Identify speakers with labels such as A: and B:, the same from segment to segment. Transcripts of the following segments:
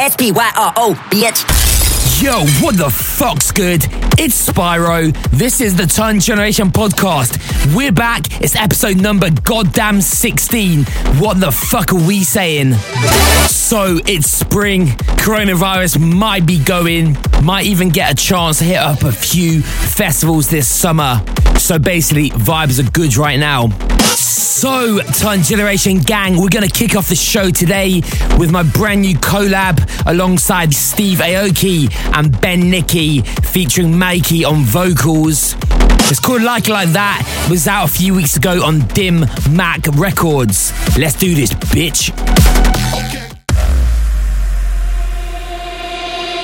A: S P Y R O, bitch.
B: Yo, what the fuck's good? It's Spyro. This is the Turn Generation podcast. We're back. It's episode number goddamn 16. What the fuck are we saying? So it's spring. Coronavirus might be going, might even get a chance to hit up a few festivals this summer. So basically, vibes are good right now. So, Turn Generation Gang, we're going to kick off the show today with my brand new collab alongside Steve Aoki and Ben Nicky featuring Mikey on vocals. It's called Like It Like That. It was out a few weeks ago on Dim Mak Records. Let's do this, bitch.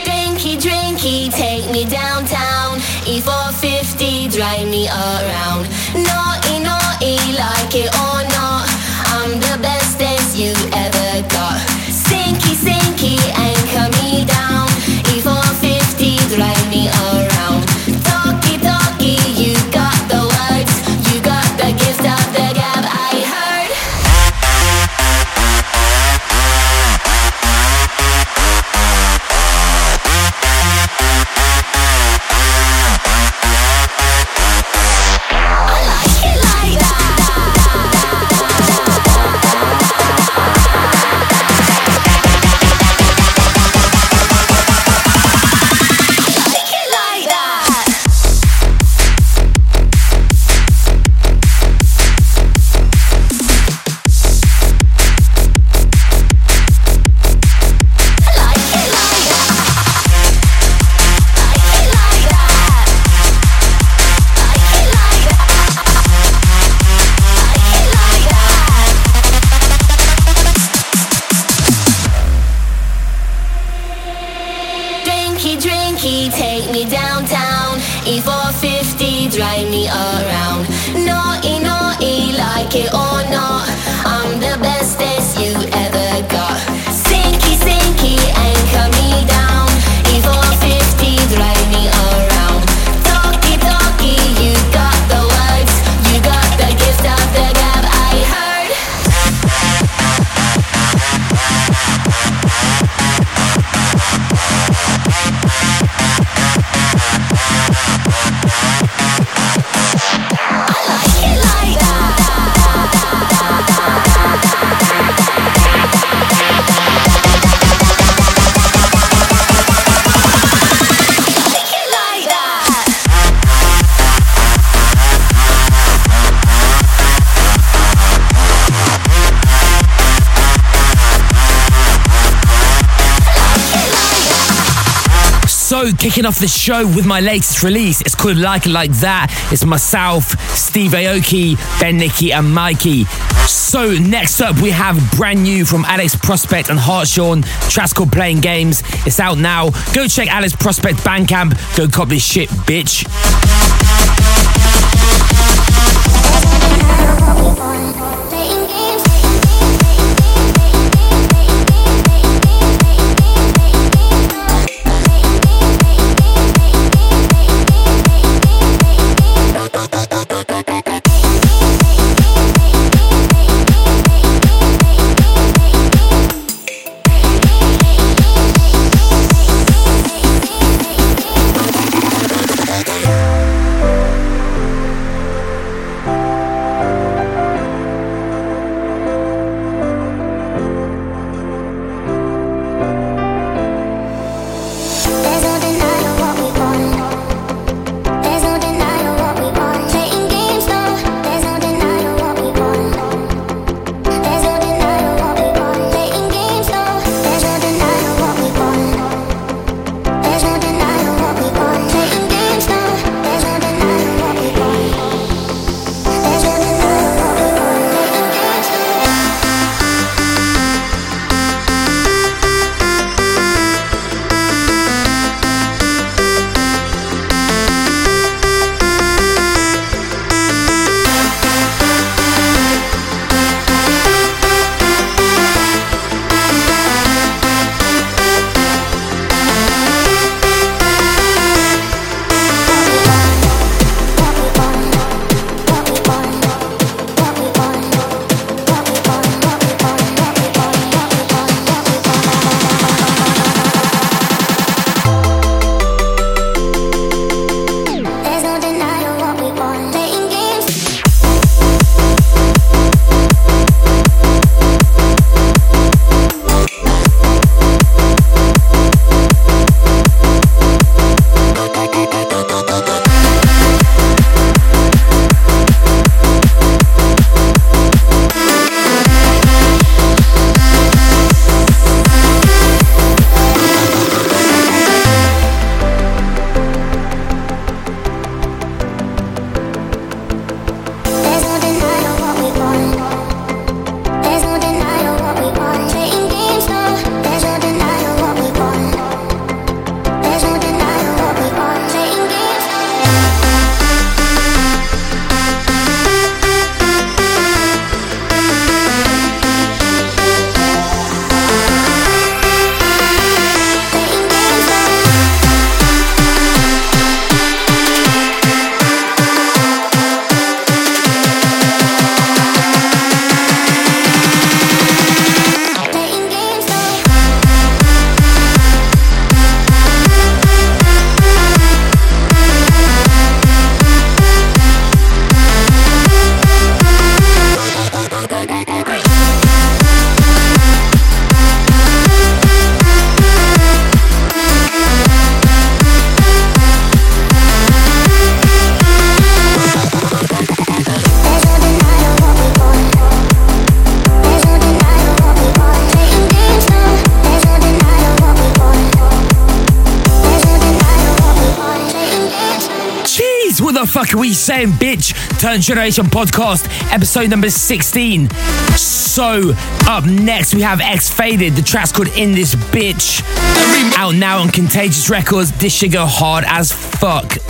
C: Drinky, drinky, take me downtown. E450, drive me around. Naughty, naughty, like it or not. I'm the bestest you ever got. Sinky, sinky, anchor me down. E450, drive me around. Drive me around. Naughty, naughty, like it or not.
B: Kicking off the show with my latest release. It's called Like It Like That. It's myself, Steve Aoki, Ben Nicky, and Mikey. So, next up, we have brand new from Alex Prospect and Hartshorn. Track's called Playing Games. It's out now. Go check Alex Prospect Bandcamp. Go cop this shit, bitch. Saying, bitch? Turn Generation Podcast, episode number 16. So, up next, we have X Faded. The track's called In This Bitch. Out now on Contagious Records. This should go hard as fuck.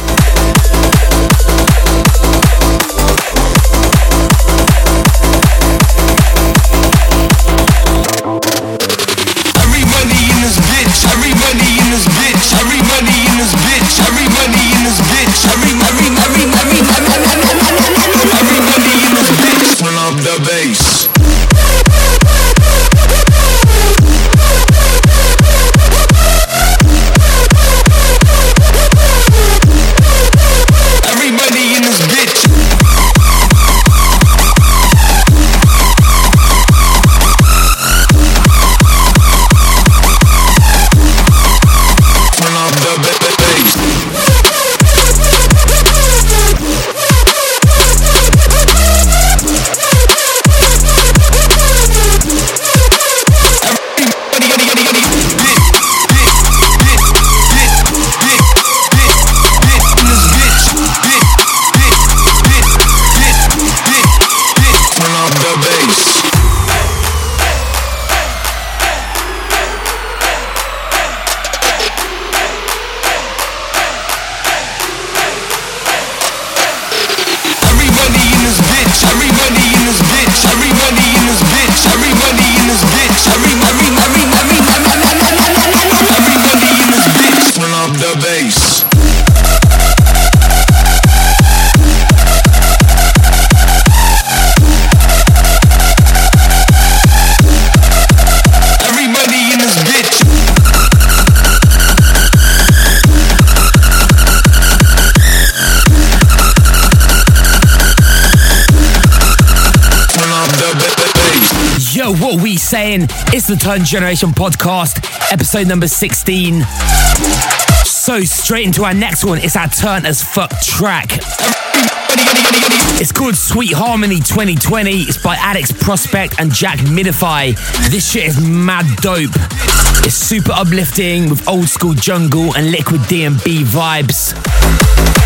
B: The Turn Generation podcast, episode number 16. So, straight into our next one, it's our Turn as Fuck track. It's called Sweet Harmony 2020. It's by Alex Prospect and Jack Midify. This shit is mad dope. It's super uplifting with old school jungle and liquid D&B vibes.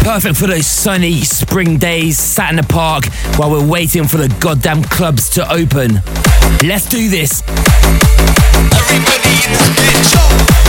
B: Perfect for those sunny spring days sat in the park while we're waiting for the goddamn clubs to open. Let's do this. In this bitch.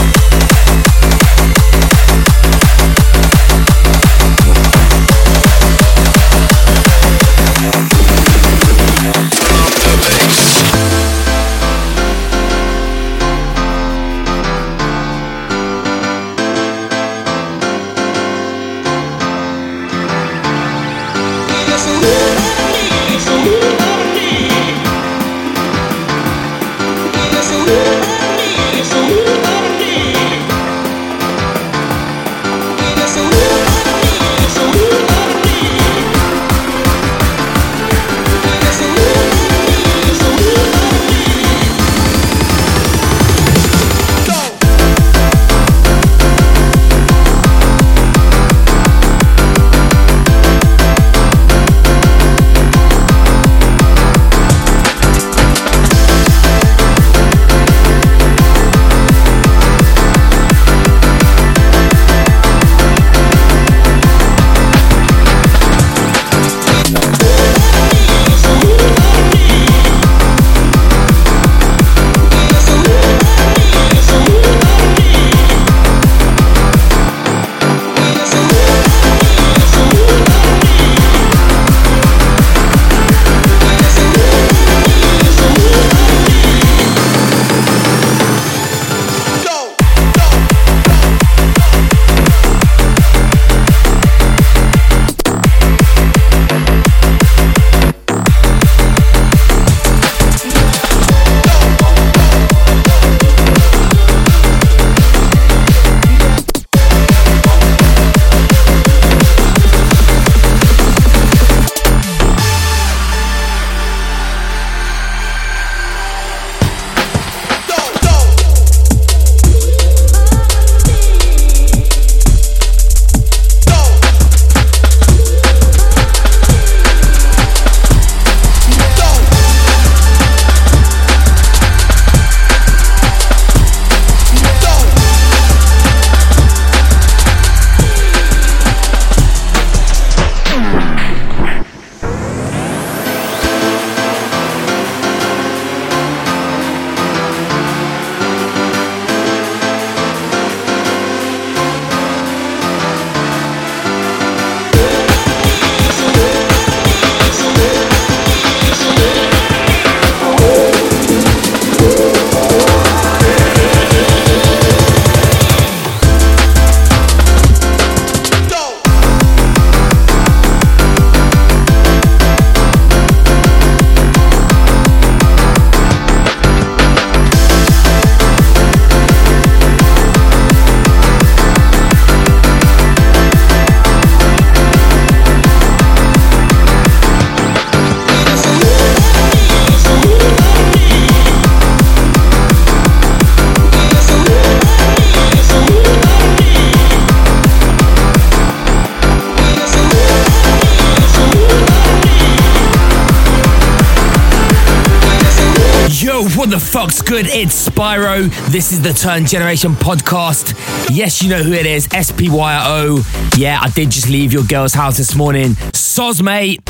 B: Good? It's Spyro. This is the Turn Generation podcast. Yes, you know who it is. SPYO. Yeah, I did just leave your girl's house this morning. Soz, mate.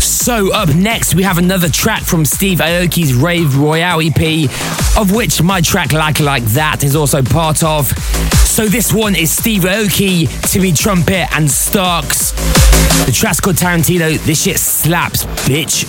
B: So, up next, we have another track from Steve Aoki's Rave Royale EP, of which my track Like Like That is also part of. So, this one is Steve Aoki, Timmy Trumpet, and Starks. The track's called Tarantino. This shit slaps, bitch.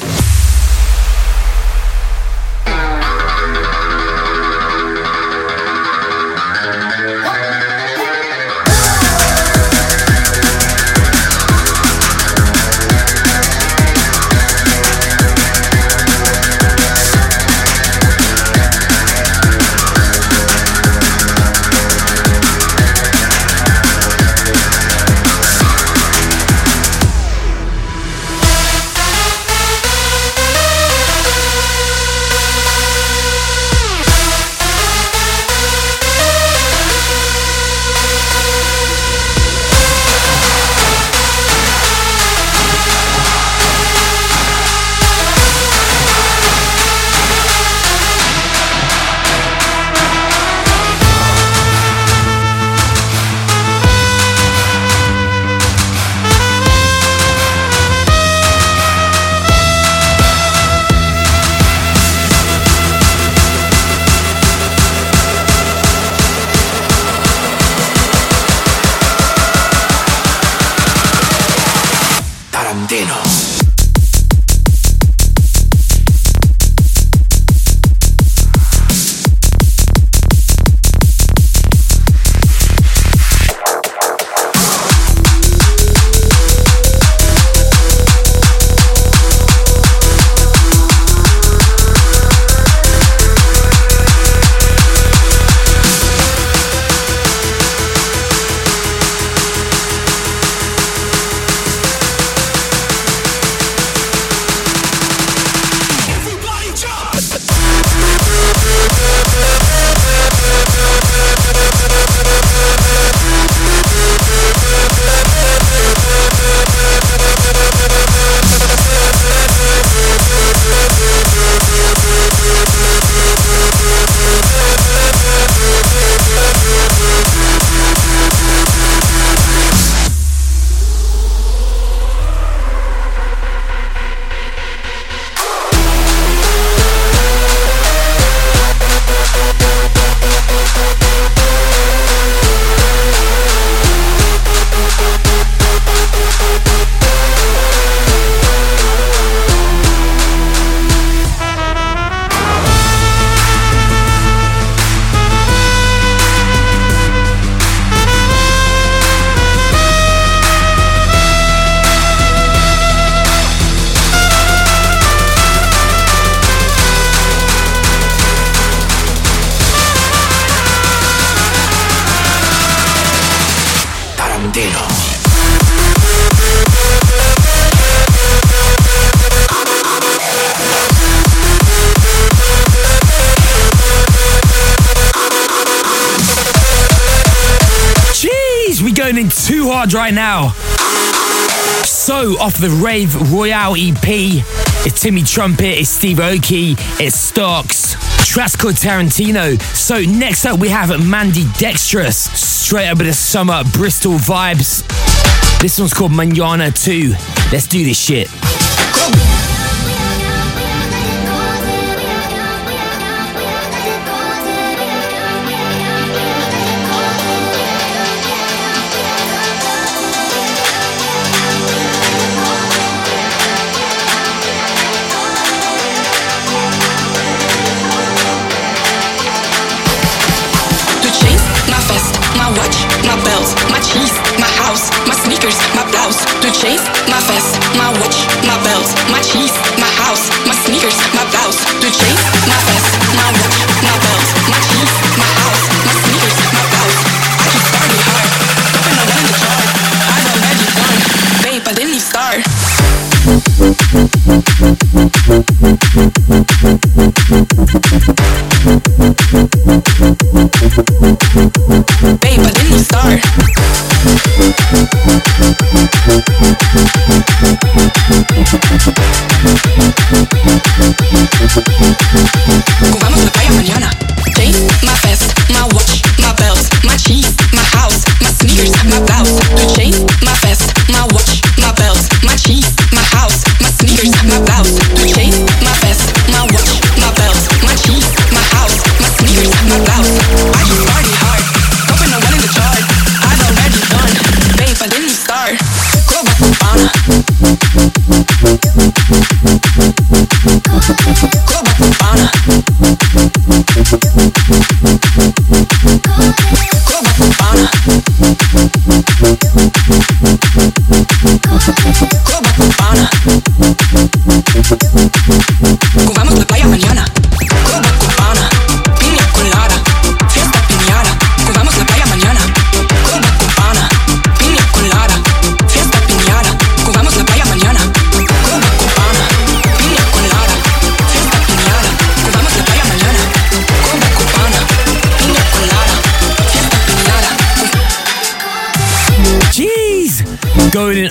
B: Right now. So, off the Rave Royale EP, it's Timmy Trumpet, it's Steve Aoki, it's Starks. Track's Tarantino. So, next up, we have Mandy Dextrous, straight up of the summer Bristol vibes. This one's called Manana 2. Let's do this shit.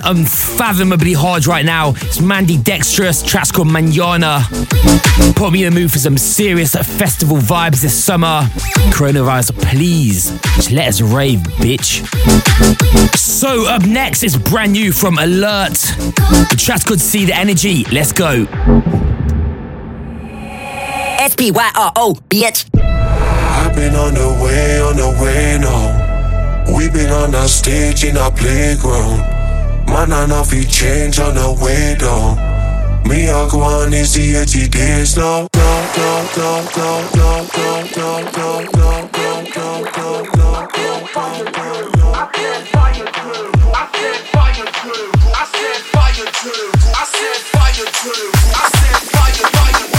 B: unfathomably hard right now. It's Mandidextrous, track's called Manana. Put me in the mood for some serious festival vibes this summer. Coronavirus, please, just let us rave, bitch. So up next is brand new from Alert. The track's called See the Energy. Let's go.
A: S-P-Y-R-O, bitch.
D: I've been on the way, on the way. We've been on stage in our playground. Man and off he change on the window. Me I go on is the edgy you now No, no, no, no, no, no, no, no, no, no, no, no, no,
E: I said fire drill, I said fire drill, I said fire drill, I said fire drill, I said fire, fire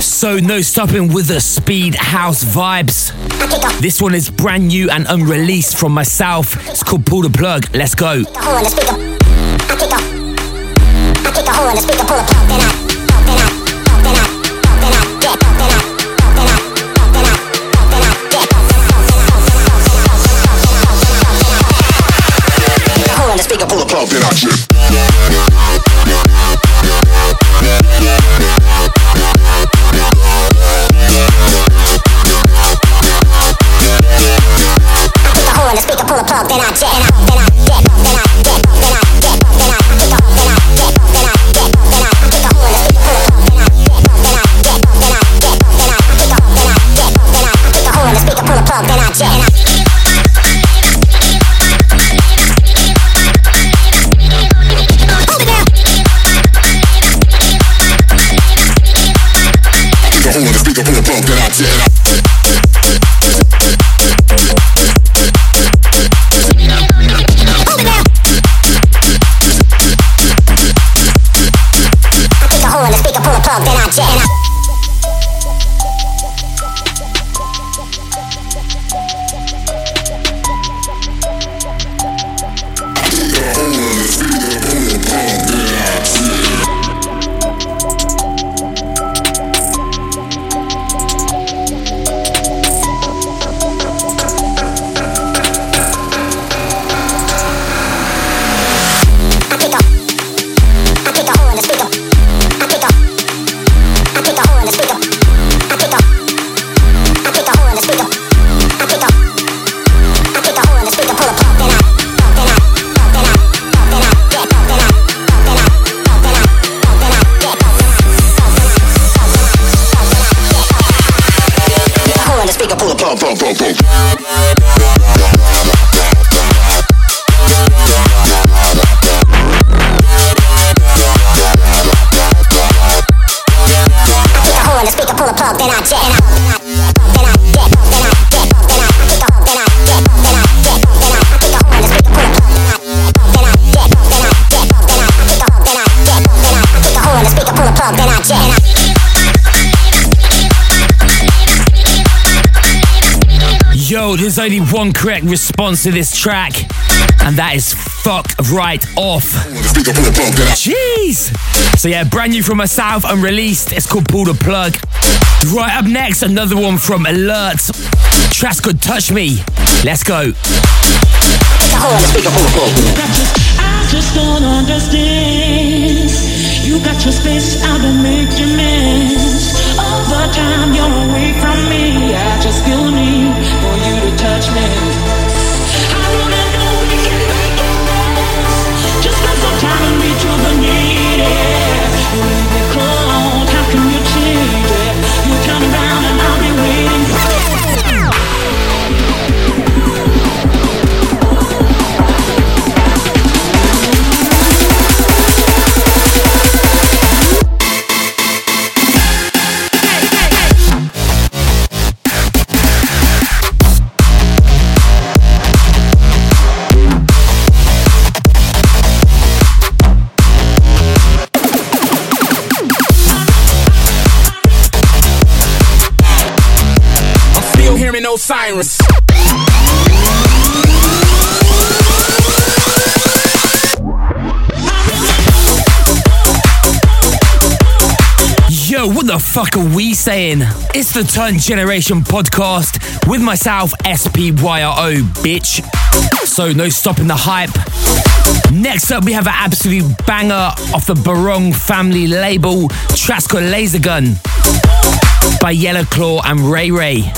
B: So, no stopping with the speed house vibes. This one is brand new and unreleased from myself. It's called Pull the Plug. Let's go.
F: up and I
D: the whole bunk that I
F: did.
B: world, there's only one correct response to this track, and that is fuck right off. Jeez! So, yeah, brand new from myself, released It's called Pull the Plug. Right up next, another one from Alert. Trash could touch me. Let's go.
G: I just don't understand. You got your space, I've been making mess. All the time you're away from me, I just feel need
H: minute. sirens.
C: Yo, what the fuck are we saying? It's the Turn Generation podcast with myself, SPYRO, bitch. So, no stopping the hype. Next up, we have an absolute banger off the Barong family label, Trasco Laser Gun by Yellow Claw and Ray Ray.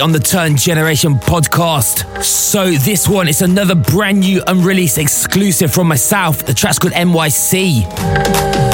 C: On the Turn Generation podcast. So, this one is another brand new unreleased exclusive from myself. The track's called NYC.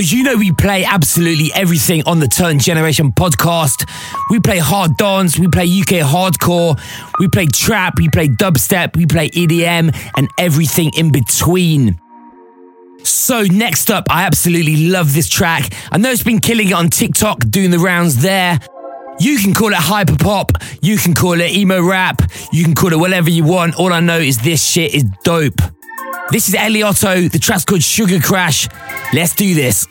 I: you
J: know we play absolutely everything on the Turn Generation podcast. We play hard dance, we play UK hardcore, we play trap, we play dubstep, we play EDM, and everything in between. So, next up, I absolutely love this track. I know it's been killing it on TikTok, doing the rounds there. You can call it hyper pop, you can call it emo rap, you can call it whatever you want. All I know is this shit is dope. This is ElyOtto. The track's called Sugar Crash. Let's do this.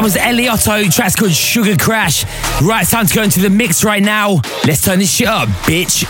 K: that
J: was ElyOtto. Track's called Sugar Crash. Right, time to go into the mix right now. Let's turn this shit up,
K: bitch.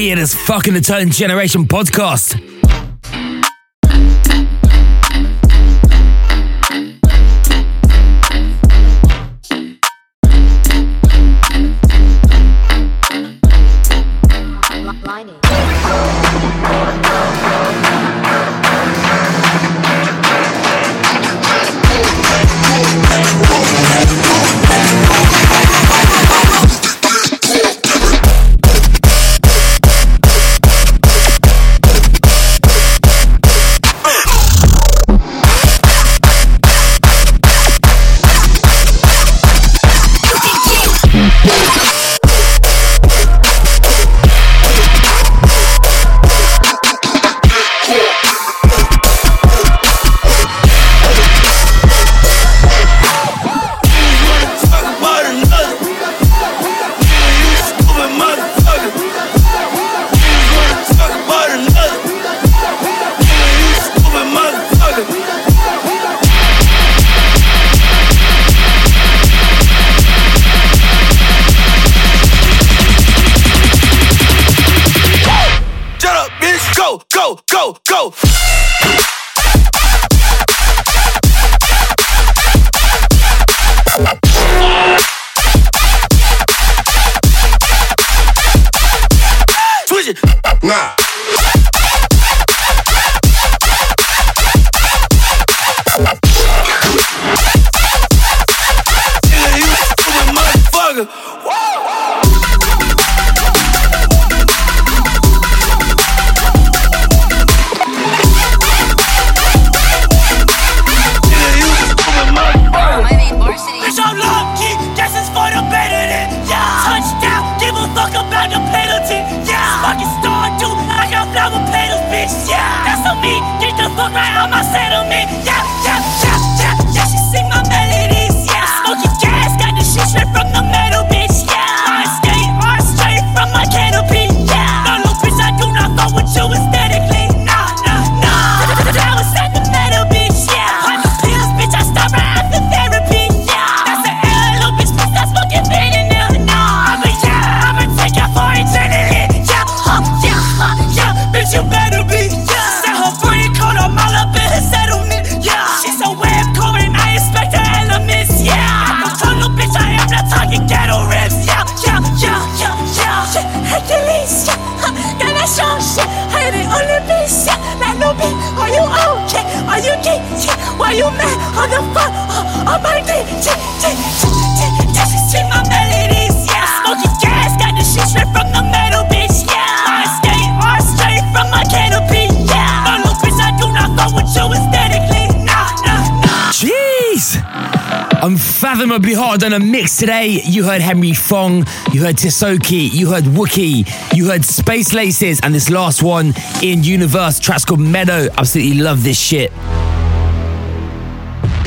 J: Weird as Fucking eternal Generation podcast.
G: Get the fuck right out my settlement. Yeah, yeah, yeah, yeah, yeah. She sing my melodies. Yeah, smoking gas, got the shit straight from the Why you mad? On the fuck? Uh, on my dick. Yeah, yeah, yeah, yeah, yeah. She sing my melodies. Yeah, smoking gas. Got the shit straight from the metal, bitch. Yeah, I skate hard straight from my canopy. Yeah, no, no, bitch. I do not fuck with you aesthetically. Nah, nah, nah.
B: Jeez! Unfathomably hard on a mix today. You heard Henry Fong, you heard Tisoki, you heard Wooli, you heard Space Laces, and this last one in Universe, track's called Meadow. Absolutely love this shit.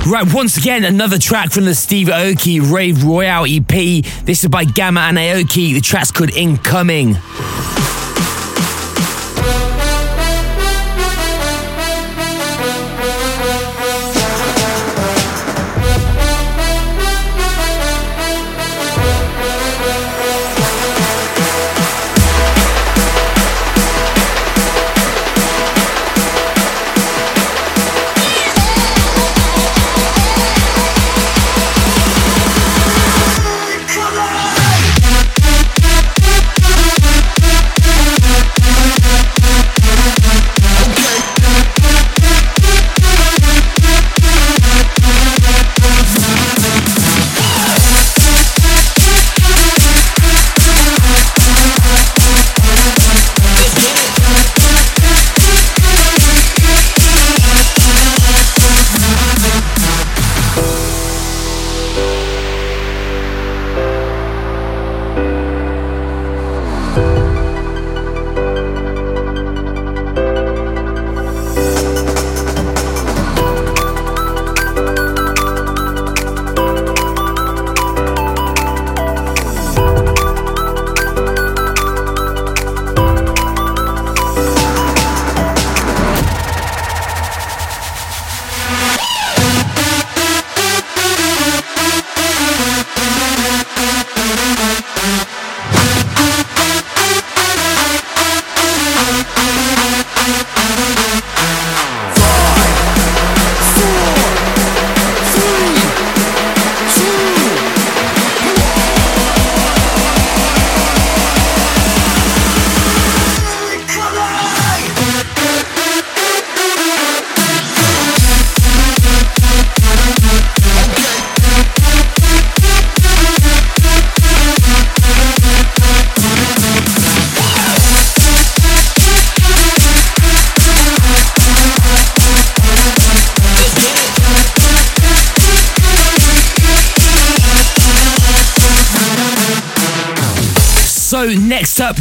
B: Right, once again, another track from the Steve Aoki Rave Royale EP. This is by Gamma and Aoki. The track's called Incoming.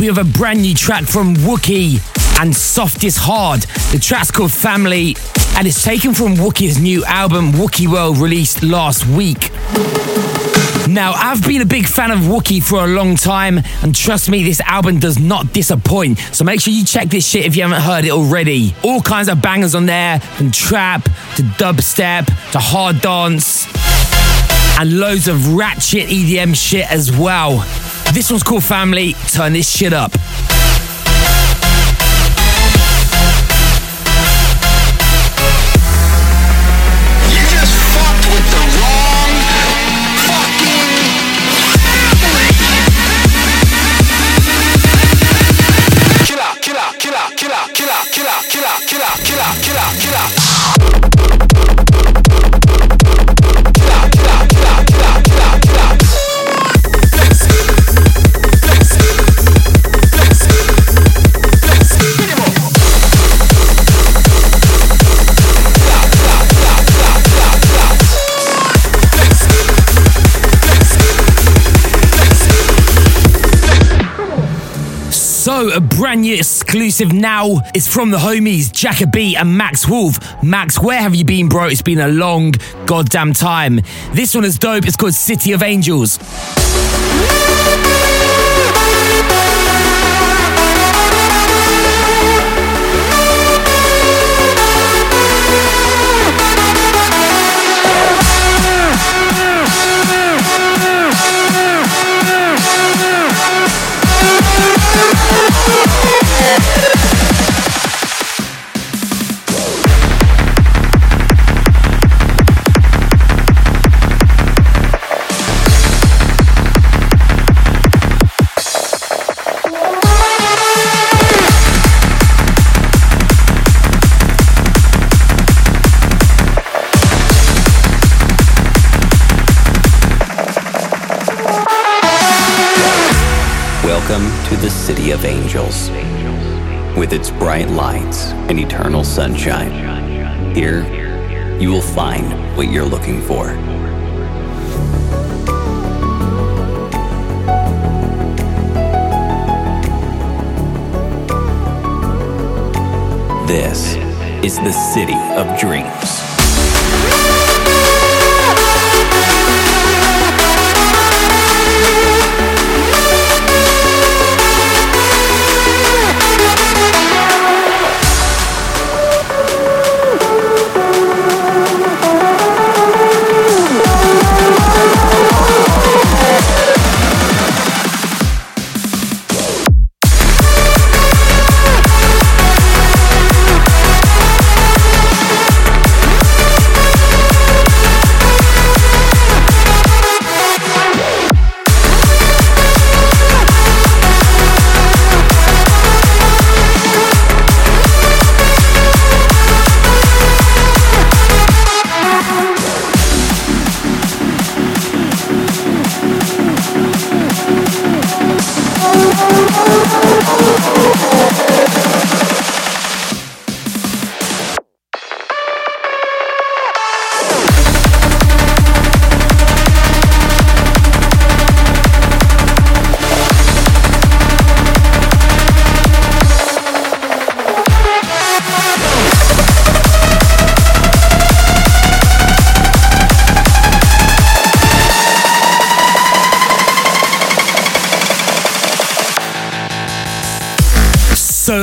B: We have a brand new track from Wooli and Soft is Hard. The track's called Family and it's taken from Wooli's new album Wooli World released last week. Now, I've been a big fan of Wooli for a long time, and trust me, this album does not disappoint. So make sure you check this shit if you haven't heard it already. All kinds of bangers on there, from trap to dubstep to hard dance, and loads of ratchet EDM shit as well. This one's called Family. Turn this shit up.
L: A brand new exclusive now. It's from the homies Jacoby and Max Wolf. Max, where have you been, bro? It's been a long goddamn time. This one is dope. It's called City of Angels.
B: Welcome to the City of Angels. With its bright lights and eternal sunshine. Here, you will find what you're looking for. This is the City of Dreams.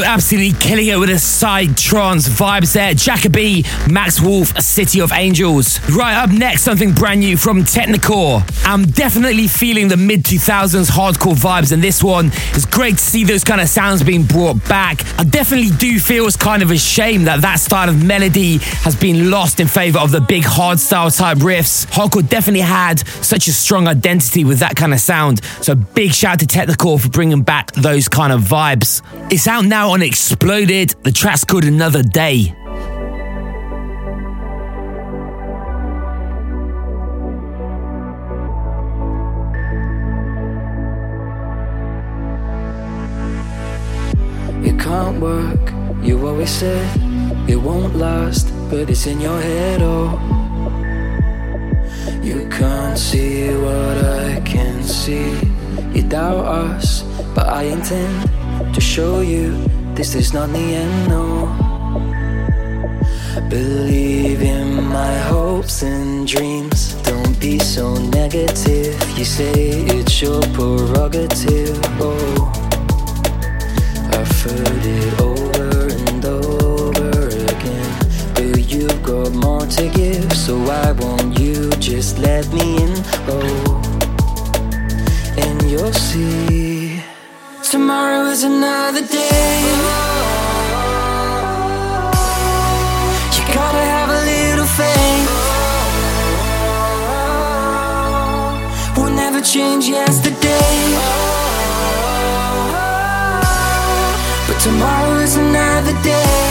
B: Absolutely killing it with a side trance vibes there. Jacoby, Max Wolf, A City of Angels. Right up next, something brand new from Technikore. I'm definitely feeling the mid 2000s hardcore vibes in this one. It's great to see those kind of sounds being brought back. I definitely do feel it's kind of a shame that that style of melody has been lost in favor of the big hardstyle type riffs. Hardcore definitely had such a strong identity with that kind of sound. So big shout out to Technikore for bringing back those kind of vibes. It's out now on Exploded. The track's called Another Day.
M: It can't work, you always said it won't last, but it's in your head, oh. You can't see what I can see. You doubt us, but I intend to show you this is not the end, no. Believe in my hopes and dreams. Don't be so negative. You say it's your prerogative, oh. I've heard it over and over again. But you've got more to give, so why won't you just let me in? Oh, and you'll see. Tomorrow is another day. You gotta have a little faith. We'll never change yesterday. But tomorrow is another day.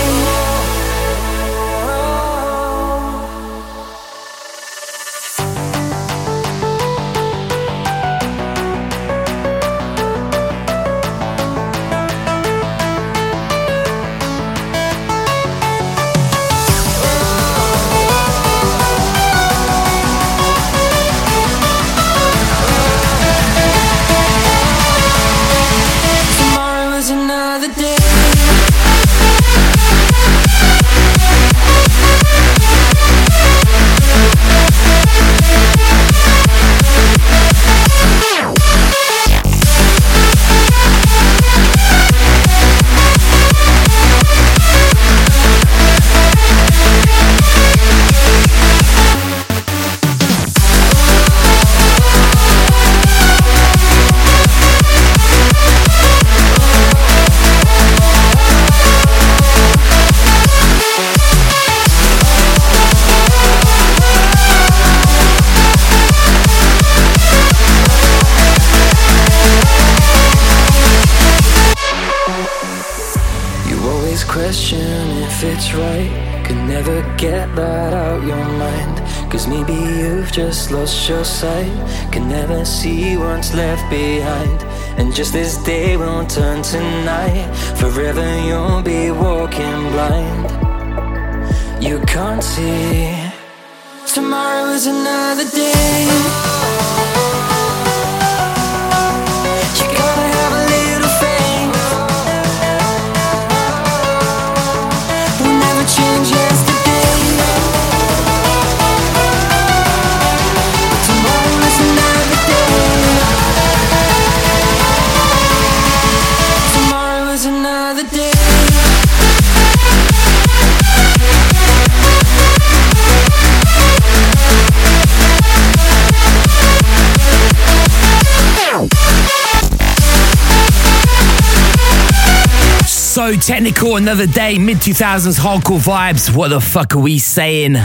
N: Technical, another day, mid 2000s hardcore vibes. What the fuck are we saying?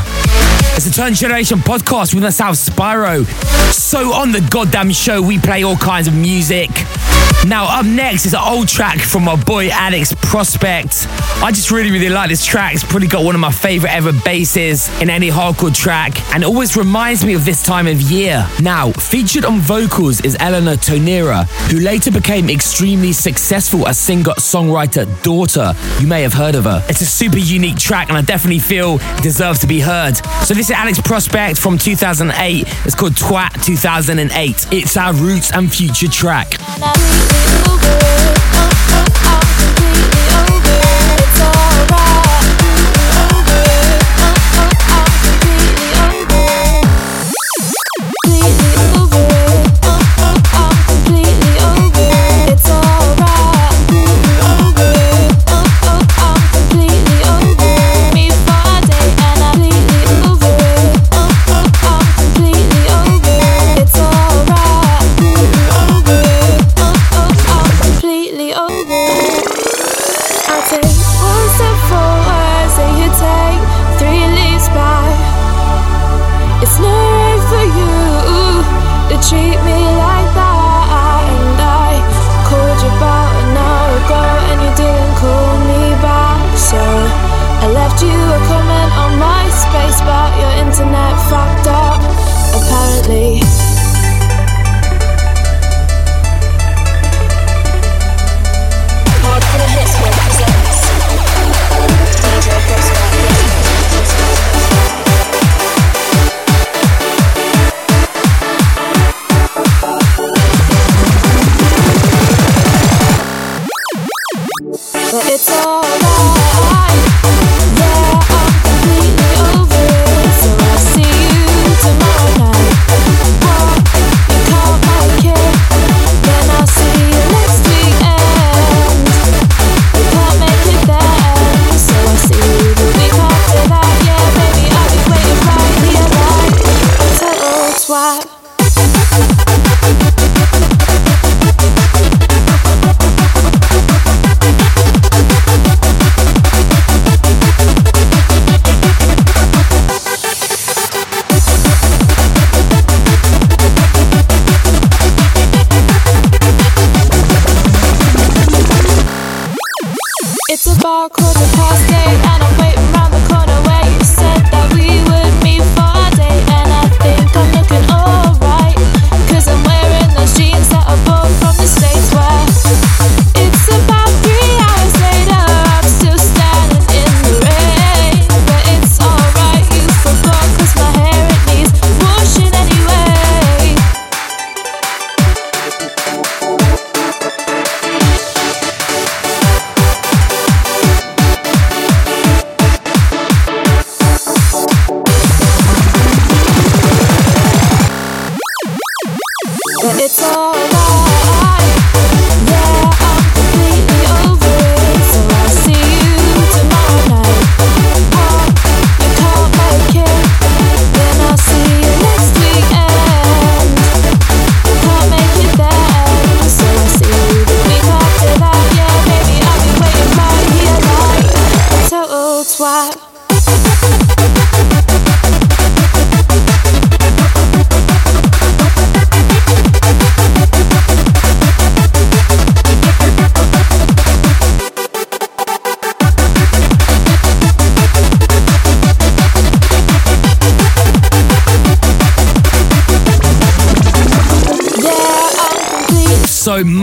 N: It's a Turn Generation podcast with myself, Spyro. So on the goddamn show, we play all kinds of music. Now, up next is an old track from my boy Alex Prospect. I just really, really like this track. It's probably got one of my favorite ever basses in any hardcore track, and it always reminds me of this time of year. Now, featured on vocals is Elena Tonra, who later became extremely successful as singer songwriter Daughter. You may have heard of her. It's a super unique track, and I definitely feel deserves to be heard. So, this is Alex Prospect from 2008. It's called Twat 2008. It's our roots and future track.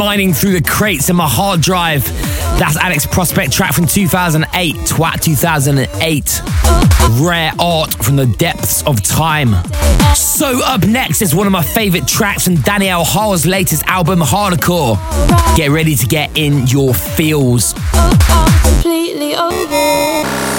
B: Mining through the crates in my hard drive. That's Alex Prospect track from 2008, Twat 2008. Rare art from the depths of time. So up next is one of my favorite tracks from Danielle Hall's latest album, Hardcore. Get ready to get in your feels.
O: completely over.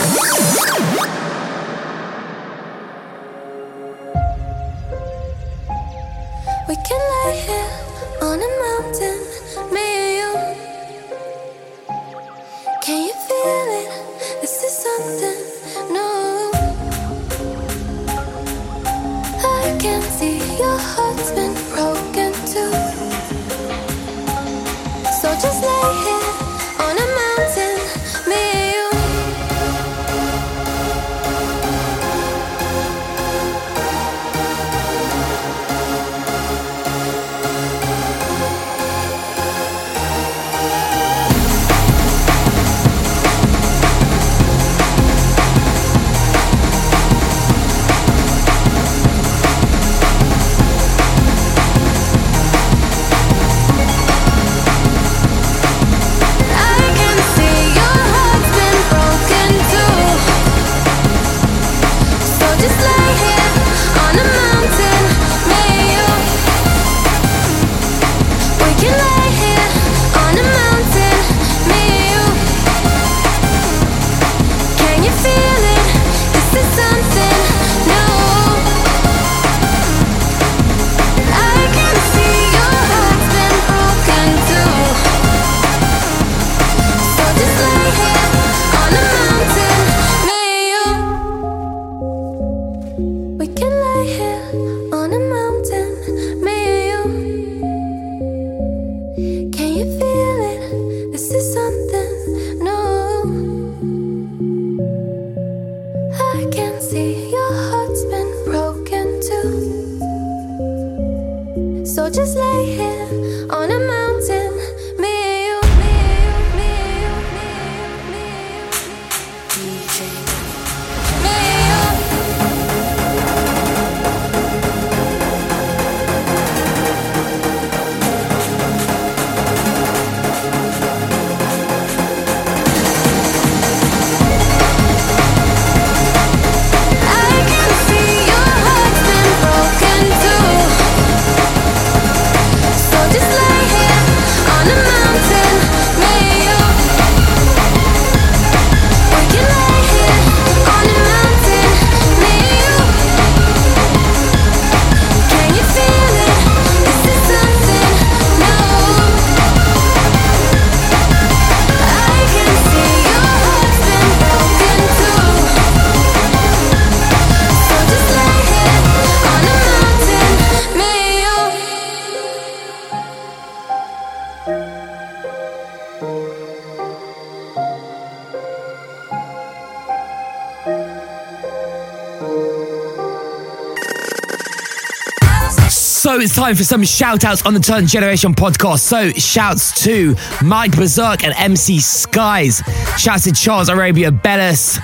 C: So
B: it's time for some shout outs on the Turn Generation podcast. So shouts to Mike Berserk and MC Skies. Shouts to Charles Arabia Bellis.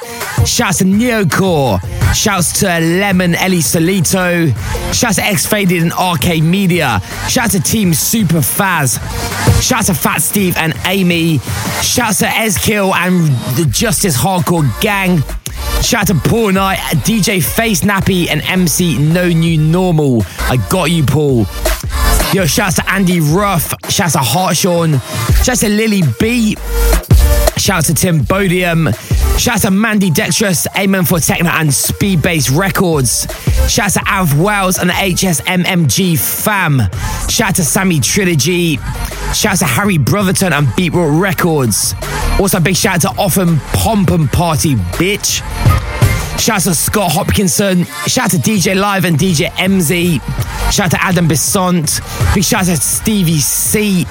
B: Shouts to Neocore. Shouts to Lemon Ellie Solito. Shouts to X Faded and RK Media. Shouts to Team Super Faz. Shouts to Fat Steve and Amy. Shouts to Ezkill and the Justice Hardcore Gang. Shout out to Paul Knight, DJ Face Nappy, and MC No New Normal. I got you, Paul. Yo, shouts to Andy Ruff. Shouts to Hartshawn. Shouts to Lily B. Shouts to Tim Bodium. Shouts to Mandidextrous, Amen for Techno and Speed Bass Records. Shouts to Av Wells and the HSMMG fam. Shout out to Sammy Trilogy. Shouts to Harry Brotherton and Beatroot Records. Also, a big shout out to Often Pomp and Party, bitch. Shout out to Scott Hopkinson. Shout out to DJ Live and DJ MZ. Shout out to Adam Bissont. Big shout out to Stevie C.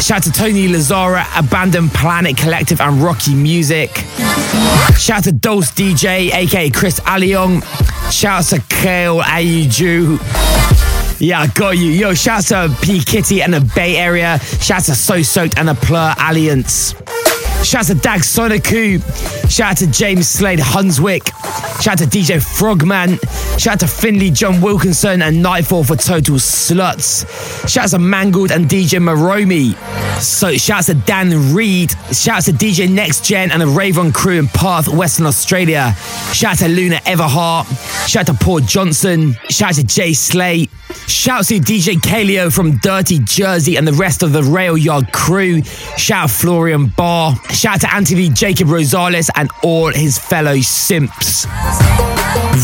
B: Shout out to Tony Lazara, Abandoned Planet Collective, and Rocky Music. Shout out to Dulce DJ, aka Chris Aliong. Shout out to Kale Ayuju. Yeah, I got you. Yo, shout out to P Kitty and the Bay Area. Shout out to So Soaked and the Plur Alliance. Shout out to Dag Soniku. Shout out to James Slade Hunswick. Shout out to DJ Frogman. Shout out to Finley John Wilkinson and Nightfall for Total Sluts. Shout out to Mangled and DJ Maromi. So shout out to Dan Reed. Shout out to DJ Next Gen and the Ravon crew in Perth, Western Australia. Shout out to Luna Everhart. Shout out to Paul Johnson. Shout out to Jay Slate. Shout to DJ Kaleo from Dirty Jersey and the rest of the Rail Yard crew. Shout out Florian Barr. Shout out to Anthony Jacob Rosales and all his fellow simps.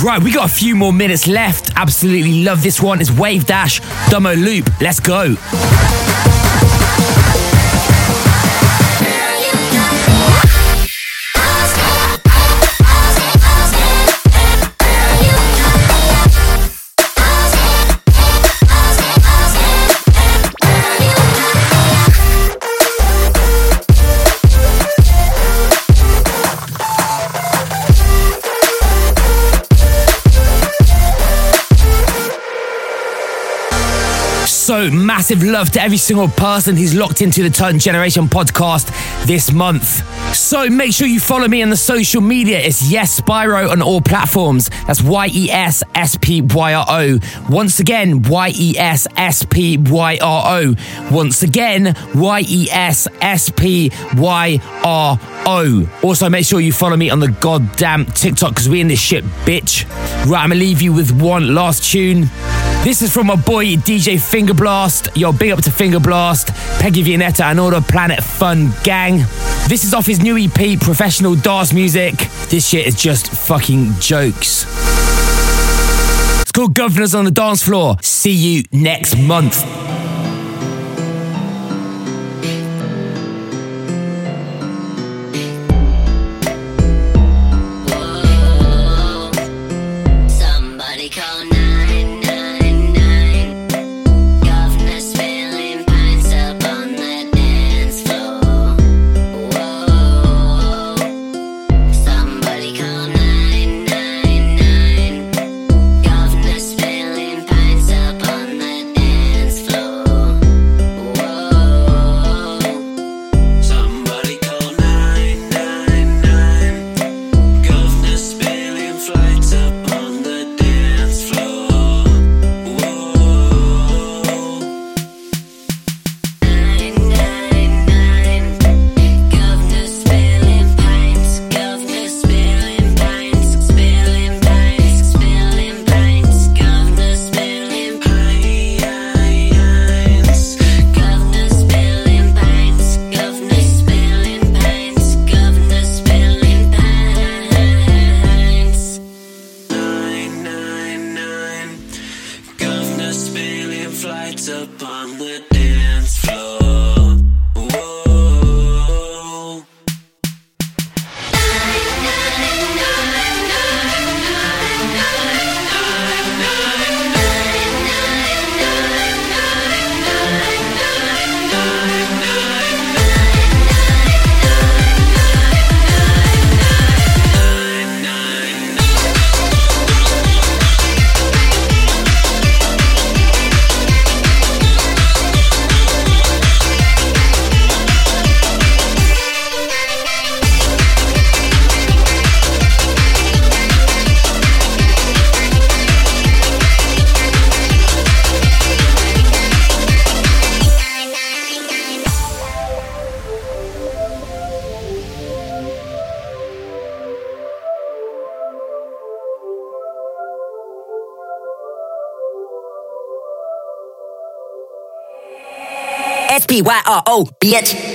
B: Right, we got a few more minutes left. Absolutely love this one. It's Wave Dash, Dumbo Loop. Let's go. Massive love to every single person who's locked into the Turn Generation podcast this month. So make sure you follow me on the social media. It's Yes Spyro on all platforms. That's Y E S S P Y R O. Once again, Y E S S P Y R O. Once again, Y E S S P Y R O. Also, make sure you follow me on the goddamn TikTok because we in this shit, bitch. Right, I'm gonna leave you with one last tune. This is from my boy DJ Fingerblast. Yo, big up to Fingerblast, Peggy Vianetta, and all the Planet Fun gang. This is off his new EP, Professional Dance Music. This shit is just fucking jokes. It's called Governors on the Dance Floor. See you next month.
A: P Y R O, bitch.